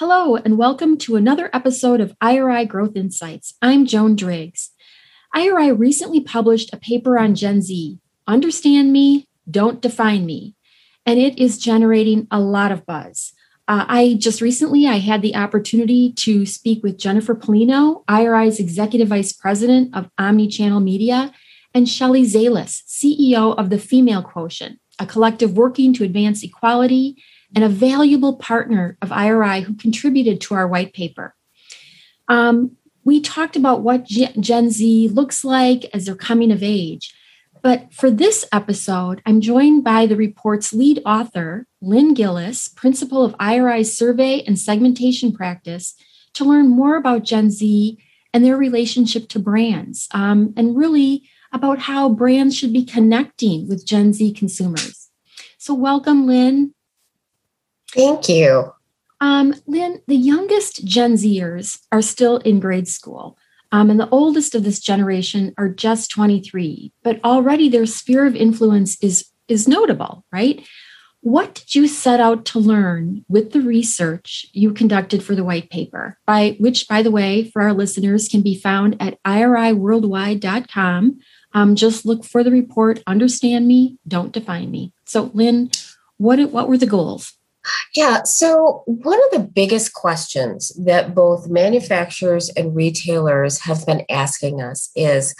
Hello, and welcome to another episode of IRI Growth Insights. I'm Joan Driggs. IRI recently published a paper on Gen Z Understand Me, Don't Define Me, and it is generating a lot of buzz. Uh, I just recently I had the opportunity to speak with Jennifer Polino, IRI's Executive Vice President of Omnichannel Media, and Shelley Zalis, CEO of the Female Quotient, a collective working to advance equality and a valuable partner of IRI who contributed to our white paper. Um, we talked about what Gen Z looks like as they're coming of age. But for this episode, I'm joined by the report's lead author, Lynn Gillis, principal of IRI's survey and segmentation practice, to learn more about Gen Z and their relationship to brands, um, and really about how brands should be connecting with Gen Z consumers. So, welcome, Lynn. Thank you. Um, Lynn, the youngest Gen Zers are still in grade school, um, and the oldest of this generation are just 23, but already their sphere of influence is, is notable, right? What did you set out to learn with the research you conducted for the white paper, by which, by the way, for our listeners, can be found at iriworldwide.com. Um, just look for the report, understand me, don't define me. So, Lynn, what, what were the goals? Yeah. So, one of the biggest questions that both manufacturers and retailers have been asking us is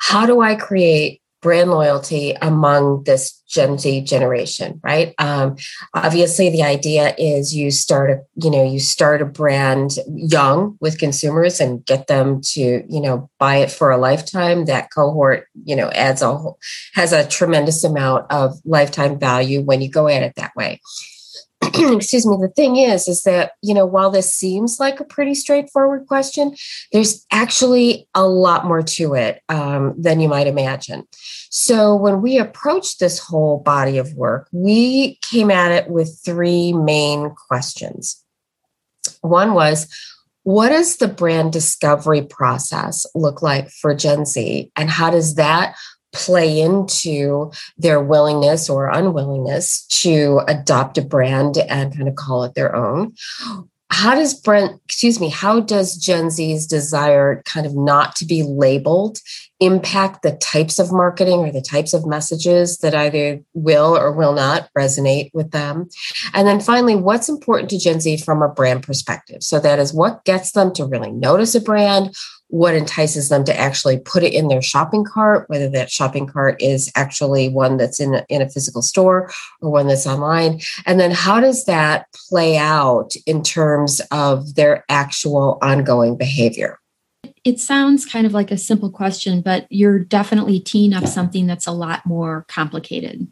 how do I create brand loyalty among this Gen Z generation, right? Um, obviously, the idea is you start a, you know, you start a brand young with consumers and get them to, you know, buy it for a lifetime. That cohort, you know, adds a has a tremendous amount of lifetime value when you go at it that way. excuse me the thing is is that you know while this seems like a pretty straightforward question there's actually a lot more to it um, than you might imagine. So when we approached this whole body of work we came at it with three main questions. One was what does the brand discovery process look like for gen z? And how does that play into their willingness or unwillingness to adopt a brand and kind of call it their own. How does brent excuse me how does gen z's desire kind of not to be labeled impact the types of marketing or the types of messages that either will or will not resonate with them? And then finally what's important to gen z from a brand perspective? So that is what gets them to really notice a brand what entices them to actually put it in their shopping cart, whether that shopping cart is actually one that's in a, in a physical store or one that's online. And then how does that play out in terms of their actual ongoing behavior? It sounds kind of like a simple question, but you're definitely teeing up something that's a lot more complicated.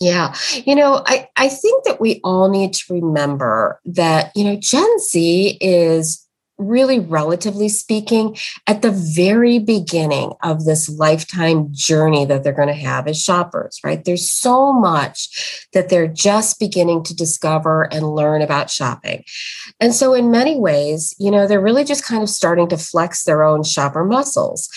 Yeah. You know, I, I think that we all need to remember that, you know, Gen Z is really relatively speaking at the very beginning of this lifetime journey that they're going to have as shoppers right? There's so much that they're just beginning to discover and learn about shopping. And so in many ways you know they're really just kind of starting to flex their own shopper muscles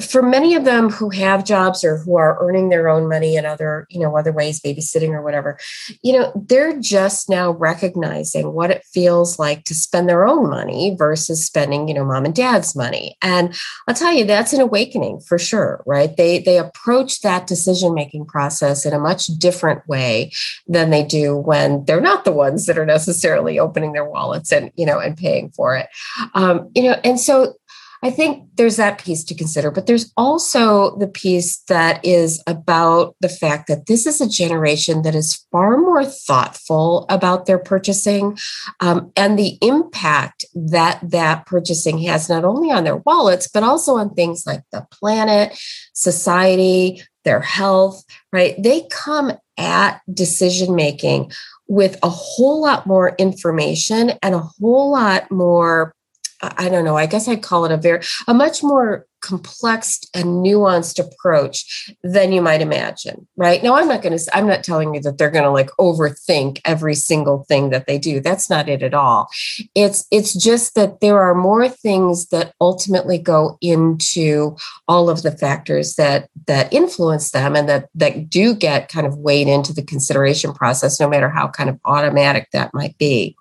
for many of them who have jobs or who are earning their own money in other you know other ways babysitting or whatever you know they're just now recognizing what it feels like to spend their own money versus spending you know mom and dad's money. And i'll tell you that's an awakening for sure right? They they approach that decision making process in a much different way than they do when they're not the ones that are necessarily opening their wallets and you know and paying for it. Um, you know and so I think there's that piece to consider, but there's also the piece that is about the fact that this is a generation that is far more thoughtful about their purchasing um, and the impact that that purchasing has not only on their wallets, but also on things like the planet, society, their health, right? They come at decision making with a whole lot more information and a whole lot more I don't know, I guess I'd call it a very, a much more complex and nuanced approach than you might imagine right? Now i'm not going to i'm not telling you that they're going to like overthink every single thing that they do. That's not it at all. It's it's just that there are more things that ultimately go into all of the factors that that influence them and that that do get kind of weighed into the consideration process no matter how kind of automatic that might be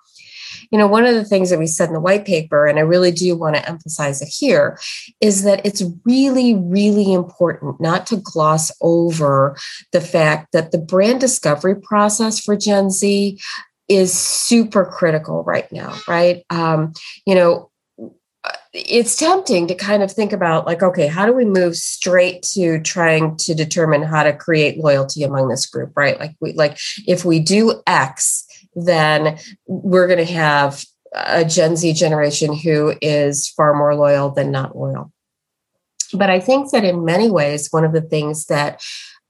you know, one of the things that we said in the white paper, and I really do want to emphasize it here, is that it's really, really important not to gloss over the fact that the brand discovery process for Gen Z is super critical right now, right? Um, you know, it's tempting to kind of think about like okay how do we move straight to trying to determine how to create loyalty among this group right like we like if we do x then we're going to have a Gen Z generation who is far more loyal than not loyal. But I think that in many ways, one of the things that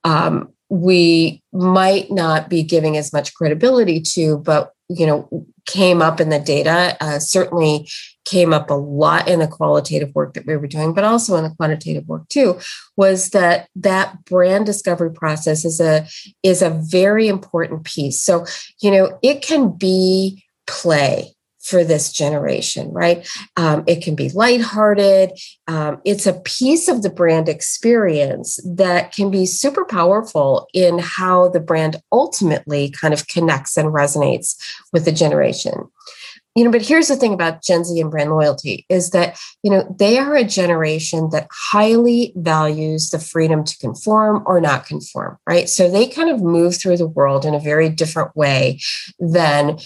um, we might not be giving as much credibility to, but you know, came up in the data, uh, certainly came up a lot in the qualitative work that we were doing, but also in the quantitative work too, was that that brand discovery process is a is a very important piece. So, you know, it can be play for this generation, right? Um, it can be lighthearted. Um, it's a piece of the brand experience that can be super powerful in how the brand ultimately kind of connects and resonates with the generation you know but here's the thing about gen z and brand loyalty is that you know they are a generation that highly values the freedom to conform or not conform right? So they kind of move through the world in a very different way than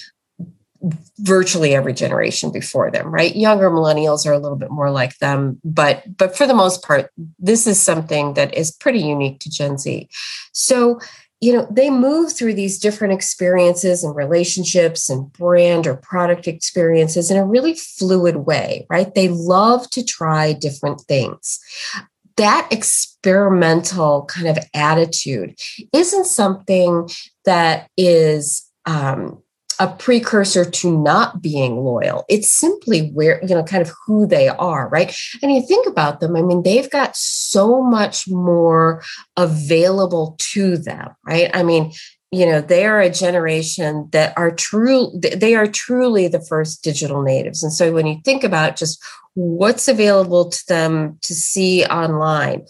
virtually every generation before them right? Younger millennials are a little bit more like them but but for the most part this is something that is pretty unique to gen z. So you know they move through these different experiences and relationships and brand or product experiences in a really fluid way right? They love to try different things. That experimental kind of attitude isn't something that is um, a precursor to not being loyal. It's simply where, you know, kind of who they are, right? And you think about them, I mean, they've got so much more available to them, right? I mean, you know they are a generation that are true they are truly the first digital natives and so when you think about just what's available to them to see online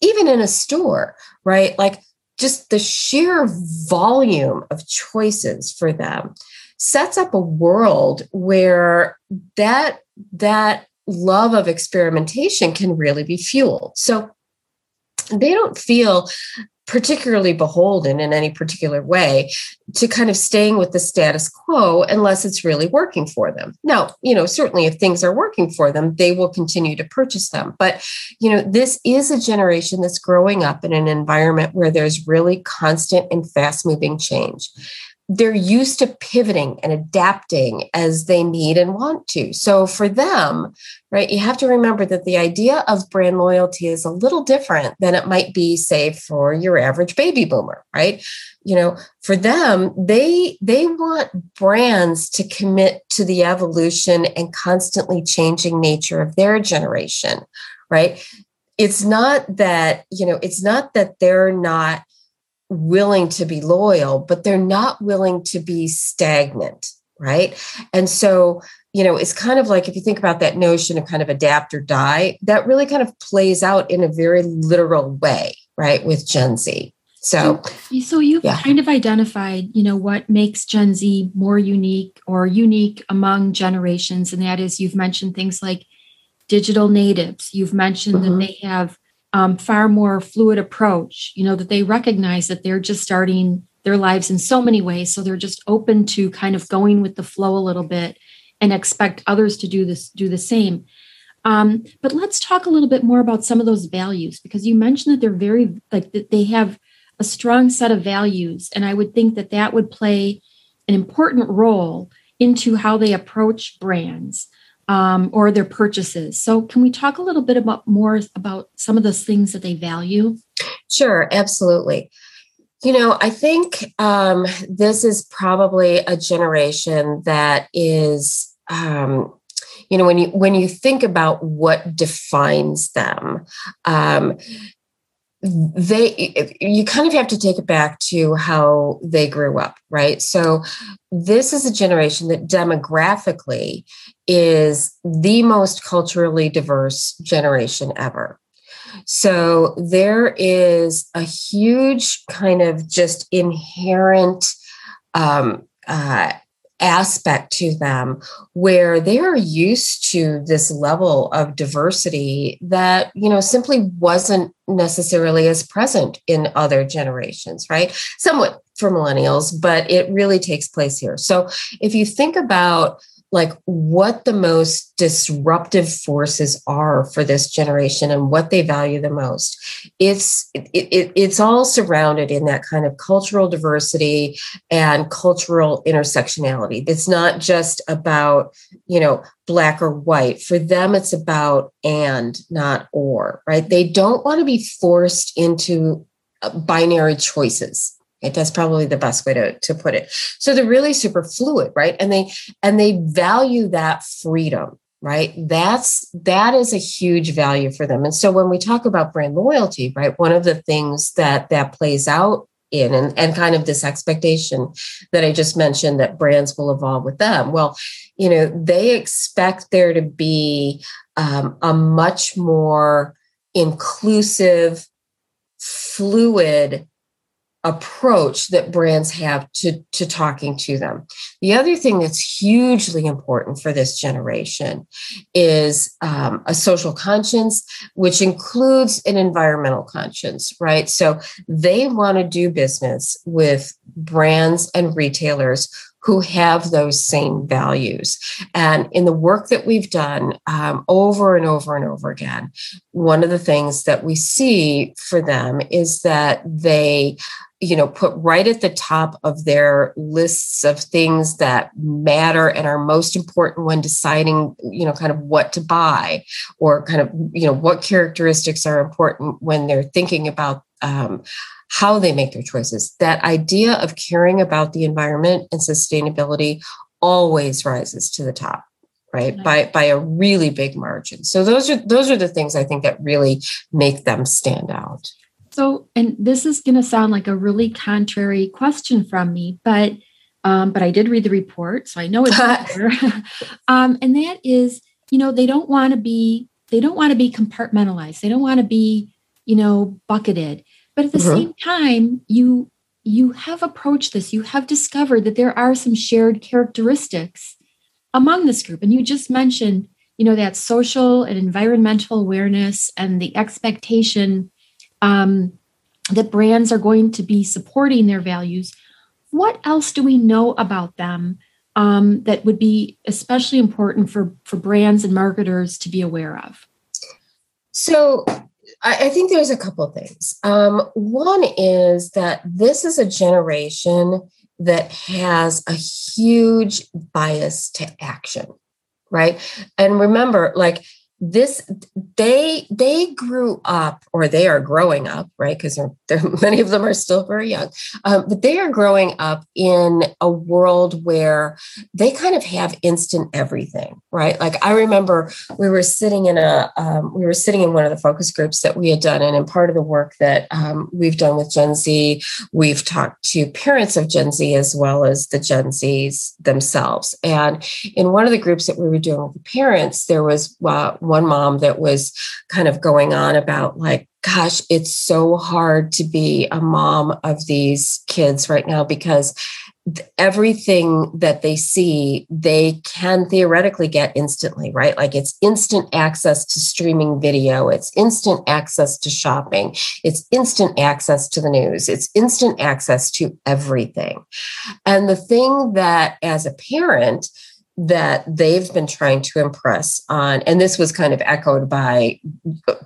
even in a store right like just the sheer volume of choices for them sets up a world where that that love of experimentation can really be fueled. So they don't feel particularly beholden in any particular way to kind of staying with the status quo unless it's really working for them. Now, you know, certainly if things are working for them, they will continue to purchase them. But, you know, this is a generation that's growing up in an environment where there's really constant and fast moving change they're used to pivoting and adapting as they need and want to. So for them, right, you have to remember that the idea of brand loyalty is a little different than it might be, say, for your average baby boomer, right? You know, for them, they they want brands to commit to the evolution and constantly changing nature of their generation, right? It's not that, you know, it's not that they're not willing to be loyal, but they're not willing to be stagnant, right? And so, you know, it's kind of like if you think about that notion of kind of adapt or die, that really kind of plays out in a very literal way, right, with Gen Z. So, so you've yeah. kind of identified, you know, what makes Gen Z more unique or unique among generations. And that is, you've mentioned things like digital natives. You've mentioned mm-hmm. that they have um, far more fluid approach, you know, that they recognize that they're just starting their lives in so many ways. So they're just open to kind of going with the flow a little bit and expect others to do this, do the same. Um, but let's talk a little bit more about some of those values because you mentioned that they're very like that they have a strong set of values, and I would think that that would play an important role into how they approach brands um, or their purchases. So, can we talk a little bit about more about some of those things that they value? Sure, absolutely. You know, I think um, this is probably a generation that is, um, you know, when you when you think about what defines them, um, they you kind of have to take it back to how they grew up right? So this is a generation that demographically is the most culturally diverse generation ever. So there is a huge kind of just inherent um, uh, aspect to them where they're used to this level of diversity that you know simply wasn't necessarily as present in other generations right? Somewhat for millennials but it really takes place here. So if you think about like what the most disruptive forces are for this generation and what they value the most. It's it, it, it's all surrounded in that kind of cultural diversity and cultural intersectionality. It's not just about you know black or white. For them it's about and not or right? They don't want to be forced into uh, binary choices it that's probably the best way to, to put it. So they're really super fluid right? And they and they value that freedom right? That's that is a huge value for them. And so when we talk about brand loyalty right one of the things that that plays out in and, and kind of this expectation that i just mentioned that brands will evolve with them well you know they expect there to be um, a much more inclusive fluid approach that brands have to, to talking to them. The other thing that's hugely important for this generation is um, a social conscience, which includes an environmental conscience, right? So they want to do business with brands and retailers who have those same values. And in the work that we've done um, over and over and over again, one of the things that we see for them is that they you know put right at the top of their lists of things that matter and are most important when deciding you know kind of what to buy or kind of you know what characteristics are important when they're thinking about um, how they make their choices. That idea of caring about the environment and sustainability always rises to the top right? By by a really big margin. So those are those are the things i think that really make them stand out so, and this is going to sound like a really contrary question from me, but um, but I did read the report, so I know it's there. um, and that is, you know, they don't want to be they don't want to be compartmentalized. They don't want to be, you know, bucketed. But at the mm-hmm. same time, you you have approached this. You have discovered that there are some shared characteristics among this group, and you just mentioned, you know, that social and environmental awareness and the expectation um, that brands are going to be supporting their values. What else do we know about them um, that would be especially important for, for brands and marketers to be aware of? So, I, I think there's a couple things. Um, one is that this is a generation that has a huge bias to action, right? And remember, like this they they grew up or they are growing up right? Because many of them are still very young. Um, but they are growing up in a world where they kind of have instant everything right? Like i remember we were sitting in a um, we were sitting in one of the focus groups that we had done and in part of the work that um, we've done with gen z we've talked to parents of gen z as well as the gen z's themselves. And in one of the groups that we were doing with the parents there was uh, one mom that was kind of going on about like gosh it's so hard to be a mom of these kids right now because everything that they see they can theoretically get instantly right? Like it's instant access to streaming video. It's instant access to shopping. It's instant access to the news. It's instant access to everything. And the thing that as a parent that they've been trying to impress on and this was kind of echoed by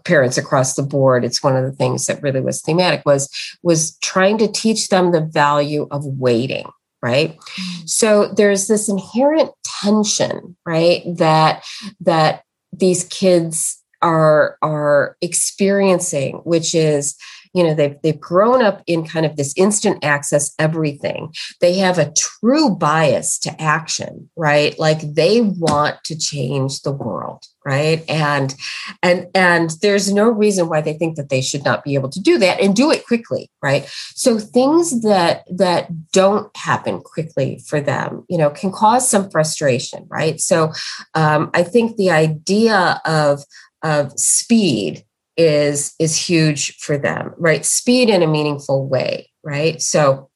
parents across the board it's one of the things that really was thematic was was trying to teach them the value of waiting right mm. so there's this inherent tension right that that these kids are are experiencing which is you know they've they've grown up in kind of this instant access everything. They have a true bias to action right? Like they want to change the world right? And and and there's no reason why they think that they should not be able to do that and do it quickly right? So things that that don't happen quickly for them you know can cause some frustration right? So um, i think the idea of of speed is is huge for them right? Speed in a meaningful way right? So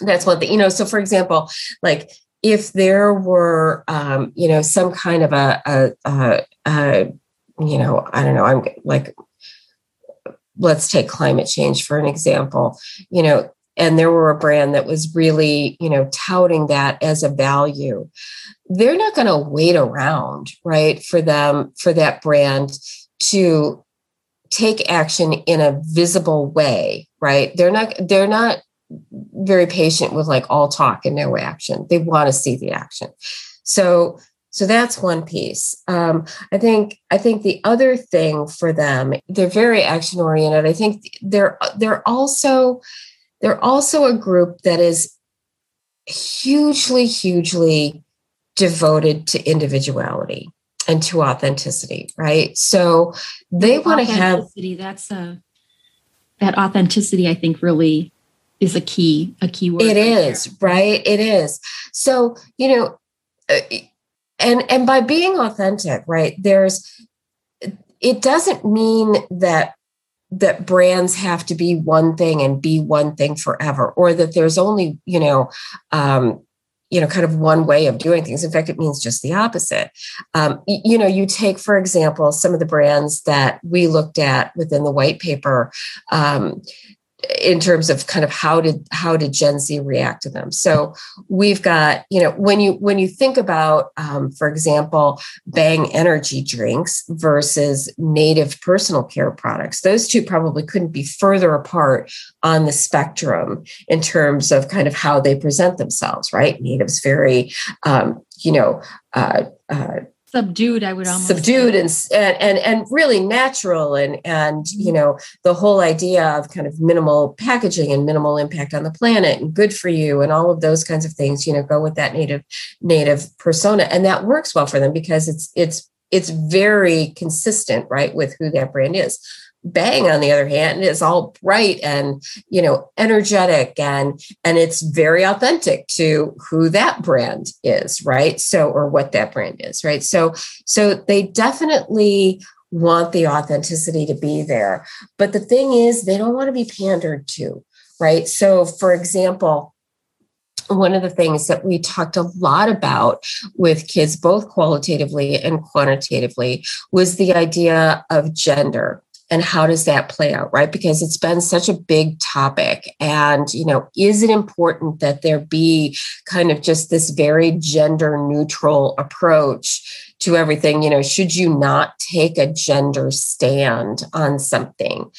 that's one thing you know so for example like if there were um, you know some kind of a, a, a, a you know i don't know i'm like let's take climate change for an example you know and there were a brand that was really you know touting that as a value they're not going to wait around right for them for that brand to take action in a visible way right? They're not they're not very patient with like all talk and no action. They want to see the action. So so that's one piece. Um, i think i think the other thing for them they're very action oriented. I think they're they're also they're also a group that is hugely hugely devoted to individuality and to authenticity, right? So they want to have that's a that authenticity I think really is a key a key word. It is, there. right? It is. So, you know, uh, and and by being authentic, right? There's it doesn't mean that that brands have to be one thing and be one thing forever or that there's only you know um, you know kind of one way of doing things. In fact it means just the opposite. Um, you know you take for example some of the brands that we looked at within the white paper um, in terms of kind of how did how did gen z react to them. So we've got you know when you when you think about um, for example bang energy drinks versus native personal care products those two probably couldn't be further apart on the spectrum in terms of kind of how they present themselves right? Native's very um, you know uh, uh, subdued i would almost subdued and, and and really natural and and mm-hmm. you know the whole idea of kind of minimal packaging and minimal impact on the planet and good for you and all of those kinds of things you know go with that native native persona. And that works well for them because it's it's it's very consistent right with who that brand is Bang, on the other hand, is all bright and you know energetic and and it's very authentic to who that brand is, right? So or what that brand is, right? So so they definitely want the authenticity to be there. But the thing is, they don't want to be pandered to, right? So, for example, one of the things that we talked a lot about with kids, both qualitatively and quantitatively, was the idea of gender and how does that play out right? Because it's been such a big topic. And you know is it important that there be kind of just this very gender neutral approach to everything? You know should you not take a gender stand on something?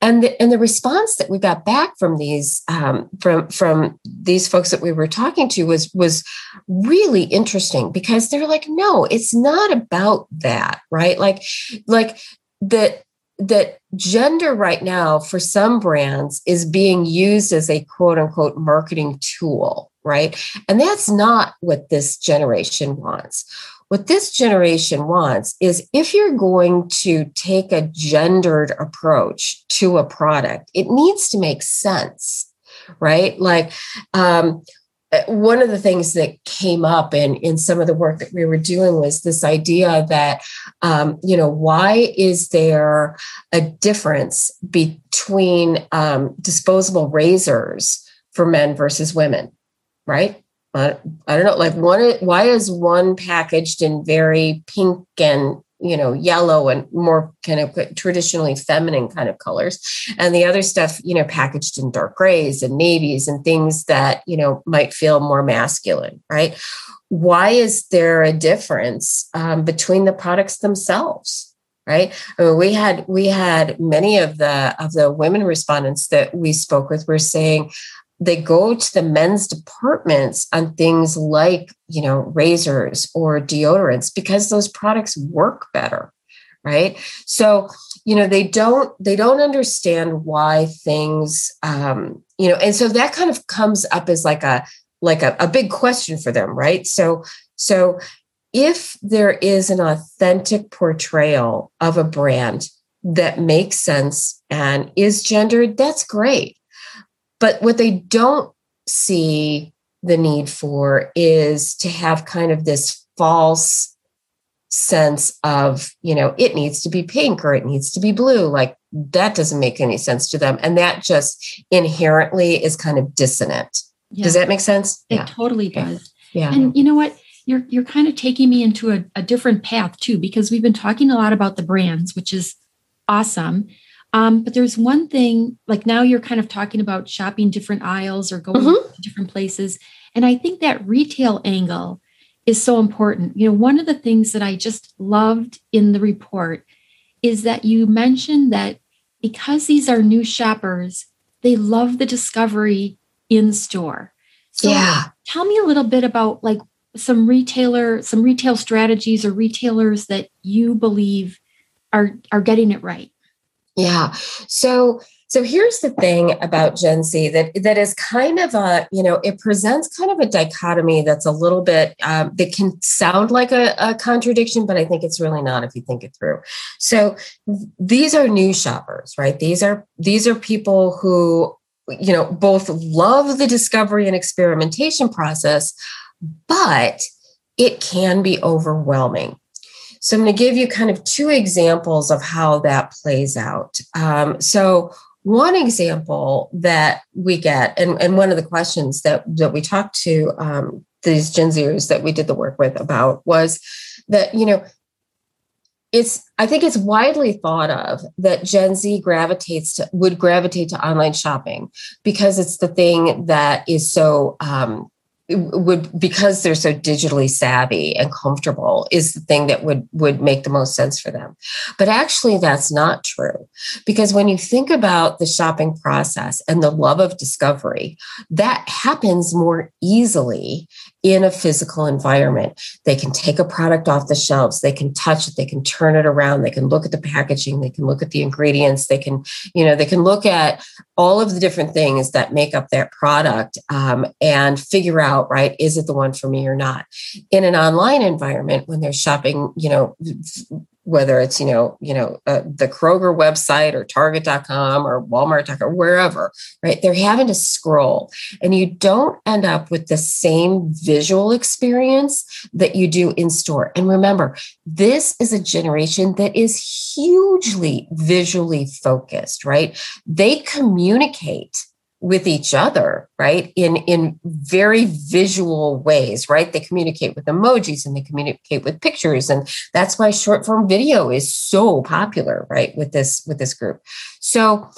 And the, and the response that we got back from these um, from from these folks that we were talking to was was really interesting because they're like no it's not about that right? Like like that that gender right now for some brands is being used as a quote unquote marketing tool, right? And that's not what this generation wants. What this generation wants is if you're going to take a gendered approach to a product, it needs to make sense, right? Like, um, one of the things that came up in in some of the work that we were doing was this idea that um, you know why is there a difference between um, disposable razors for men versus women right? Uh, i don't know like one why is one packaged in very pink and you know yellow and more kind of traditionally feminine kind of colors. And the other stuff you know packaged in dark grays and navies and things that you know might feel more masculine right? Why is there a difference um, between the products themselves right? I mean, we had we had many of the of the women respondents that we spoke with were saying they go to the men's departments on things like you know razors or deodorants because those products work better right? So you know they don't they don't understand why things um you know and so that kind of comes up as like a like a, a big question for them right? So so if there is an authentic portrayal of a brand that makes sense and is gendered that's great but what they don't see the need for is to have kind of this false sense of, you know, it needs to be pink or it needs to be blue. Like that doesn't make any sense to them. And that just inherently is kind of dissonant. Yeah. Does that make sense? It yeah. totally does. Yeah. And you know what? You're you're kind of taking me into a, a different path too, because we've been talking a lot about the brands, which is awesome. Um, but there's one thing, like now you're kind of talking about shopping different aisles or going mm-hmm. to different places. And I think that retail angle is so important. You know, one of the things that I just loved in the report is that you mentioned that because these are new shoppers, they love the discovery in store. So yeah. tell me a little bit about like some retailer, some retail strategies or retailers that you believe are are getting it right. Yeah. So so here's the thing about Gen Z that that is kind of a you know it presents kind of a dichotomy that's a little bit um, that can sound like a, a contradiction, but I think it's really not if you think it through. So these are new shoppers, right? These are these are people who you know both love the discovery and experimentation process, but it can be overwhelming. So I'm going to give you kind of two examples of how that plays out. Um, so one example that we get, and, and one of the questions that, that we talked to um, these Gen Zers that we did the work with about was that, you know, it's I think it's widely thought of that Gen Z gravitates to would gravitate to online shopping because it's the thing that is so um, would because they're so digitally savvy and comfortable is the thing that would would make the most sense for them. But actually that's not true because when you think about the shopping process and the love of discovery that happens more easily in a physical environment. They can take a product off the shelves, they can touch it, they can turn it around, they can look at the packaging, they can look at the ingredients, they can, you know, they can look at all of the different things that make up that product um, and figure out, right, is it the one for me or not? In an online environment, when they're shopping, you know, whether it's you know you know uh, the kroger website or target.com or walmart.com or wherever right? They're having to scroll. And you don't end up with the same visual experience that you do in store. And remember this is a generation that is hugely visually focused right? They communicate with each other right? In in very visual ways right? They communicate with emojis and they communicate with pictures. And that's why short form video is so popular right with this with this group. So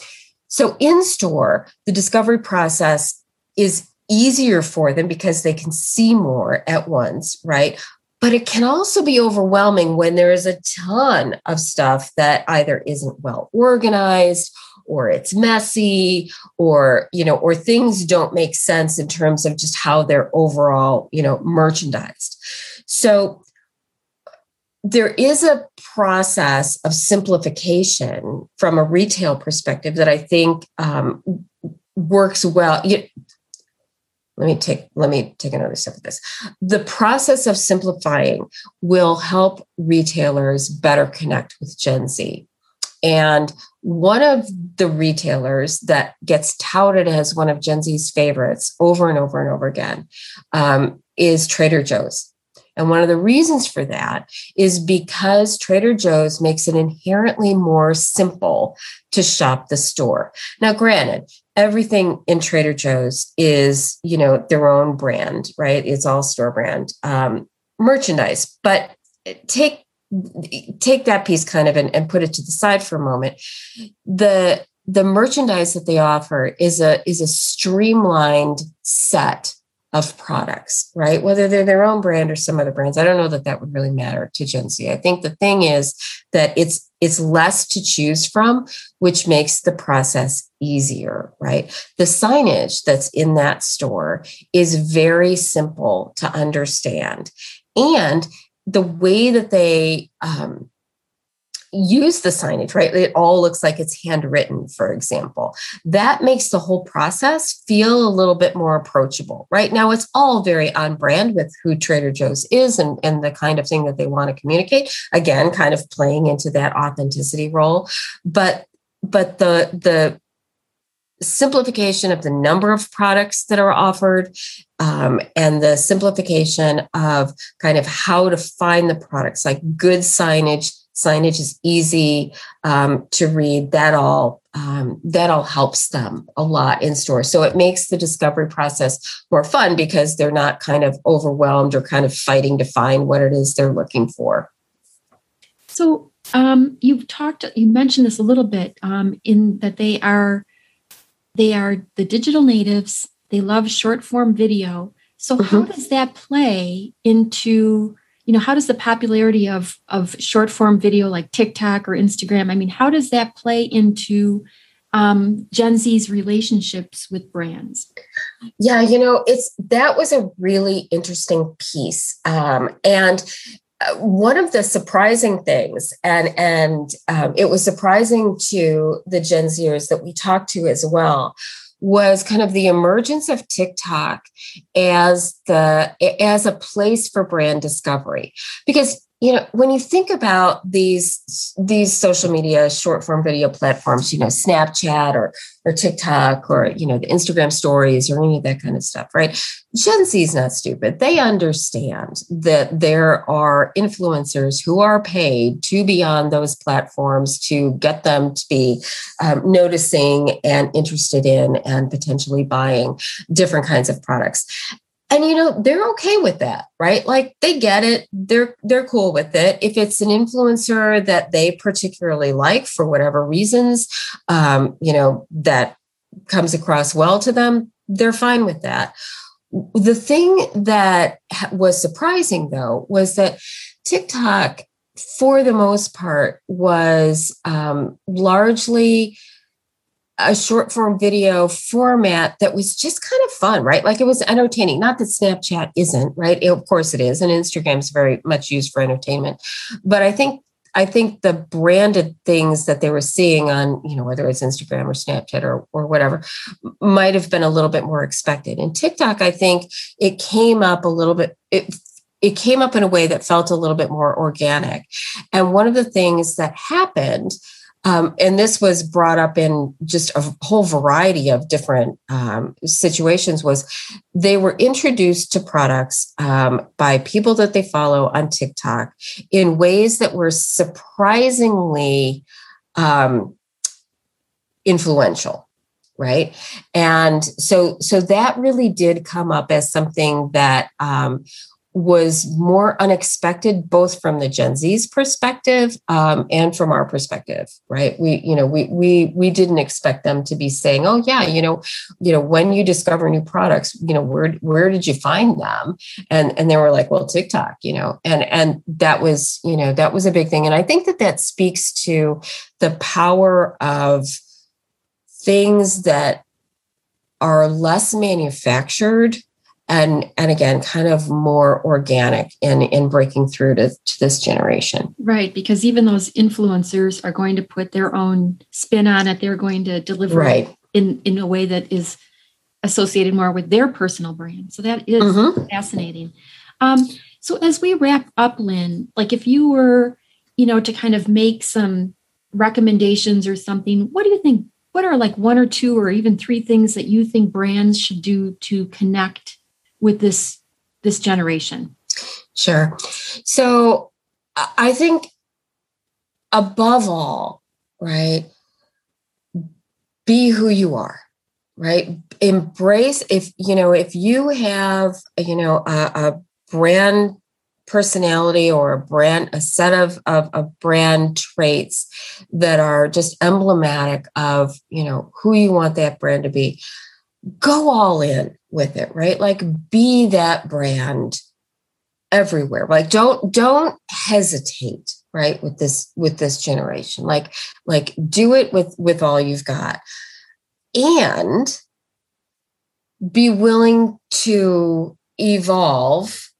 so in store the discovery process is easier for them because they can see more at once right? But it can also be overwhelming when there is a ton of stuff that either isn't well organized or it's messy or you know or things don't make sense in terms of just how they're overall you know merchandised. So there is a process of simplification from a retail perspective that i think um, works well. You, let me take let me take another step of this. The process of simplifying will help retailers better connect with gen z and one of the retailers that gets touted as one of Gen Z's favorites over and over and over again um, is Trader Joe's. And one of the reasons for that is because Trader Joe's makes it inherently more simple to shop the store. Now, granted, everything in Trader Joe's is, you know, their own brand, right? It's all store brand um, merchandise. But take take that piece kind of and, and put it to the side for a moment. The the merchandise that they offer is a is a streamlined set of products right? Whether they're their own brand or some other brands i don't know that that would really matter to gen z. I think the thing is that it's it's less to choose from which makes the process easier right? The signage that's in that store is very simple to understand. And the way that they um, use the signage, right? It all looks like it's handwritten, for example. That makes the whole process feel a little bit more approachable. Right now, it's all very on brand with who Trader Joe's is and, and the kind of thing that they want to communicate. Again, kind of playing into that authenticity role. But but the the simplification of the number of products that are offered um, and the simplification of kind of how to find the products. Like good signage signage is easy um, to read. That all um, that all helps them a lot in store so it makes the discovery process more fun because they're not kind of overwhelmed or kind of fighting to find what it is they're looking for. So um, you've talked you mentioned this a little bit um, in that they are they are the digital natives. They love short form video. So mm-hmm. how does that play into you know how does the popularity of of short form video like tiktok or instagram i mean how does that play into um, gen z's relationships with brands? Yeah you know it's that was a really interesting piece um, and one of the surprising things and and um, it was surprising to the gen zers that we talked to as well was kind of the emergence of TikTok as the as a place for brand discovery. Because you know when you think about these these social media short form video platforms you know snapchat or or tiktok or you know the instagram stories or any of that kind of stuff right? Gen z is not stupid. They understand that there are influencers who are paid to be on those platforms to get them to be um, noticing and interested in and potentially buying different kinds of products and you know they're okay with that right? Like they get it. They're they're cool with it. If it's an influencer that they particularly like for whatever reasons um, you know that comes across well to them they're fine with that. The thing that was surprising though was that tiktok for the most part was um, largely a short form video format that was just kind of fun, right? Like it was entertaining. Not that Snapchat isn't, right? It, of course it is, and Instagram's very much used for entertainment. But I think I think the branded things that they were seeing on, you know, whether it's Instagram or Snapchat or or whatever, might have been a little bit more expected. And TikTok, I think it came up a little bit. It it came up in a way that felt a little bit more organic. And one of the things that happened um, and this was brought up in just a whole variety of different um, situations was they were introduced to products um, by people that they follow on tiktok in ways that were surprisingly um, influential right? And so so that really did come up as something that um, was more unexpected both from the gen z's perspective um, and from our perspective right? We you know we we we didn't expect them to be saying oh yeah you know you know when you discover new products you know where where did you find them? And and they were like well tiktok you know? And and that was you know that was a big thing. And i think that that speaks to the power of things that are less manufactured and and again kind of more organic in in breaking through to, to this generation right because even those influencers are going to put their own spin on it they're going to deliver right. it in in a way that is associated more with their personal brand so that is mm-hmm. fascinating um so as we wrap up lynn like if you were you know to kind of make some recommendations or something what do you think what are like one or two or even three things that you think brands should do to connect with this this generation? Sure. So I think above all, right, be who you are, right? Embrace if you know if you have you know a, a brand personality or a brand a set of, of, of brand traits that are just emblematic of you know who you want that brand to be go all in with it, right? Like be that brand everywhere. Like don't don't hesitate, right? With this with this generation. Like like do it with with all you've got. And be willing to evolve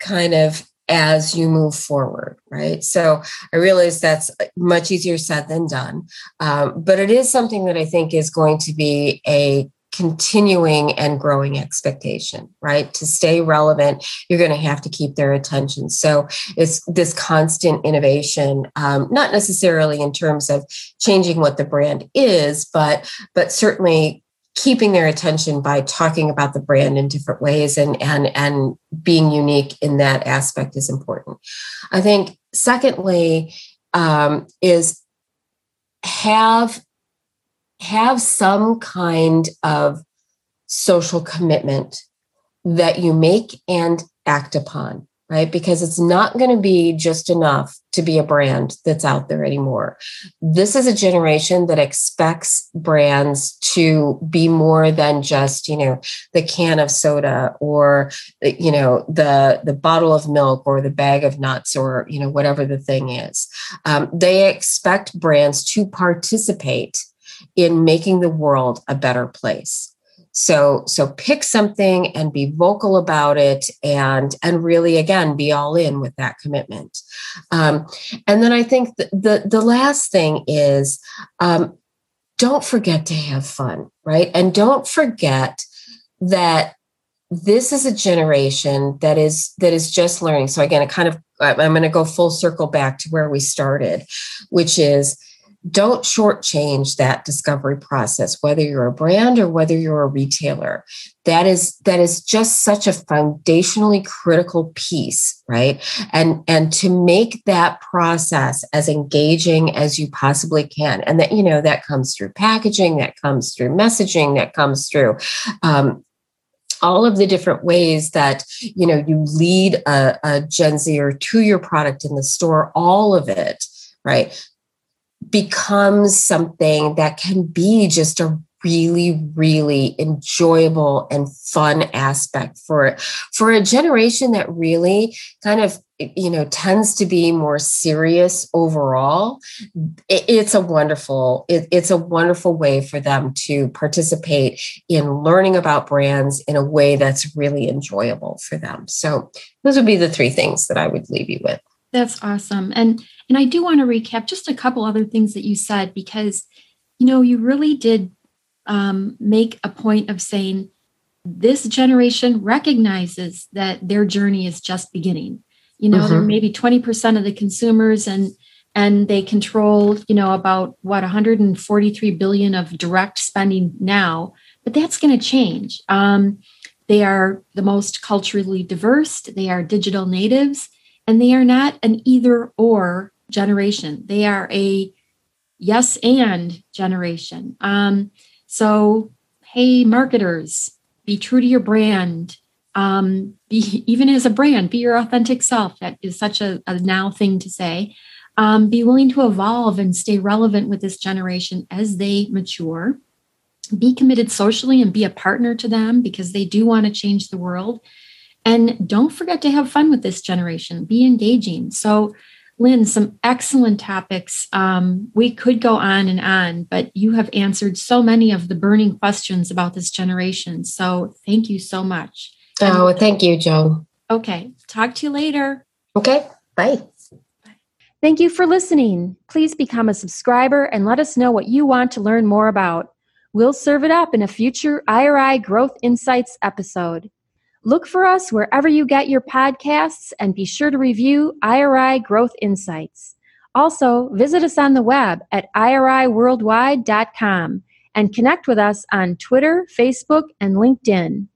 kind of as you move forward, right? So I realize that's much easier said than done. Um, but it is something that I think is going to be a continuing and growing expectation, right? To stay relevant, you're going to have to keep their attention. So it's this constant innovation, um, not necessarily in terms of changing what the brand is, but but certainly keeping their attention by talking about the brand in different ways and and and being unique in that aspect is important. I think secondly um, is have have some kind of social commitment that you make and act upon right? Because it's not going to be just enough to be a brand that's out there anymore. This is a generation that expects brands to be more than just, you know, the can of soda or you know, the the bottle of milk or the bag of nuts or, you know, whatever the thing is. Um, they expect brands to participate in making the world a better place. So so pick something and be vocal about it and and really again be all in with that commitment. Um, and then i think the, the, the last thing is um, don't forget to have fun right? And don't forget that this is a generation that is that is just learning. So again it kind of i'm going to go full circle back to where we started which is don't shortchange that discovery process whether you're a brand or whether you're a retailer. That is that is just such a foundationally critical piece right? And and to make that process as engaging as you possibly can. And that you know that comes through packaging that comes through messaging that comes through um, all of the different ways that you know you lead a, a gen zer to your product in the store all of it right becomes something that can be just a really really enjoyable and fun aspect for for a generation that really kind of you know tends to be more serious overall. It, it's a wonderful it, it's a wonderful way for them to participate in learning about brands in a way that's really enjoyable for them. So those would be the three things that i would leave you with that's awesome and and I do want to recap just a couple other things that you said because, you know, you really did um, make a point of saying this generation recognizes that their journey is just beginning. You know, there may be 20% of the consumers and and they control, you know, about what 143 billion of direct spending now, but that's going to change. Um, they are the most culturally diverse, they are digital natives, and they are not an either or generation. They are a yes and generation. Um, so, hey, marketers, be true to your brand. Um, be even as a brand, be your authentic self. That is such a, a now thing to say. Um, be willing to evolve and stay relevant with this generation as they mature. Be committed socially and be a partner to them because they do want to change the world. And don't forget to have fun with this generation. Be engaging. So, Lynn, some excellent topics. Um, we could go on and on, but you have answered so many of the burning questions about this generation. So thank you so much. Oh, thank you, Joan. Okay. Talk to you later. Okay. Bye. Thank you for listening. Please become a subscriber and let us know what you want to learn more about. We'll serve it up in a future IRI Growth Insights episode. Look for us wherever you get your podcasts and be sure to review IRI Growth Insights. Also, visit us on the web at iriworldwide.com and connect with us on Twitter, Facebook, and LinkedIn.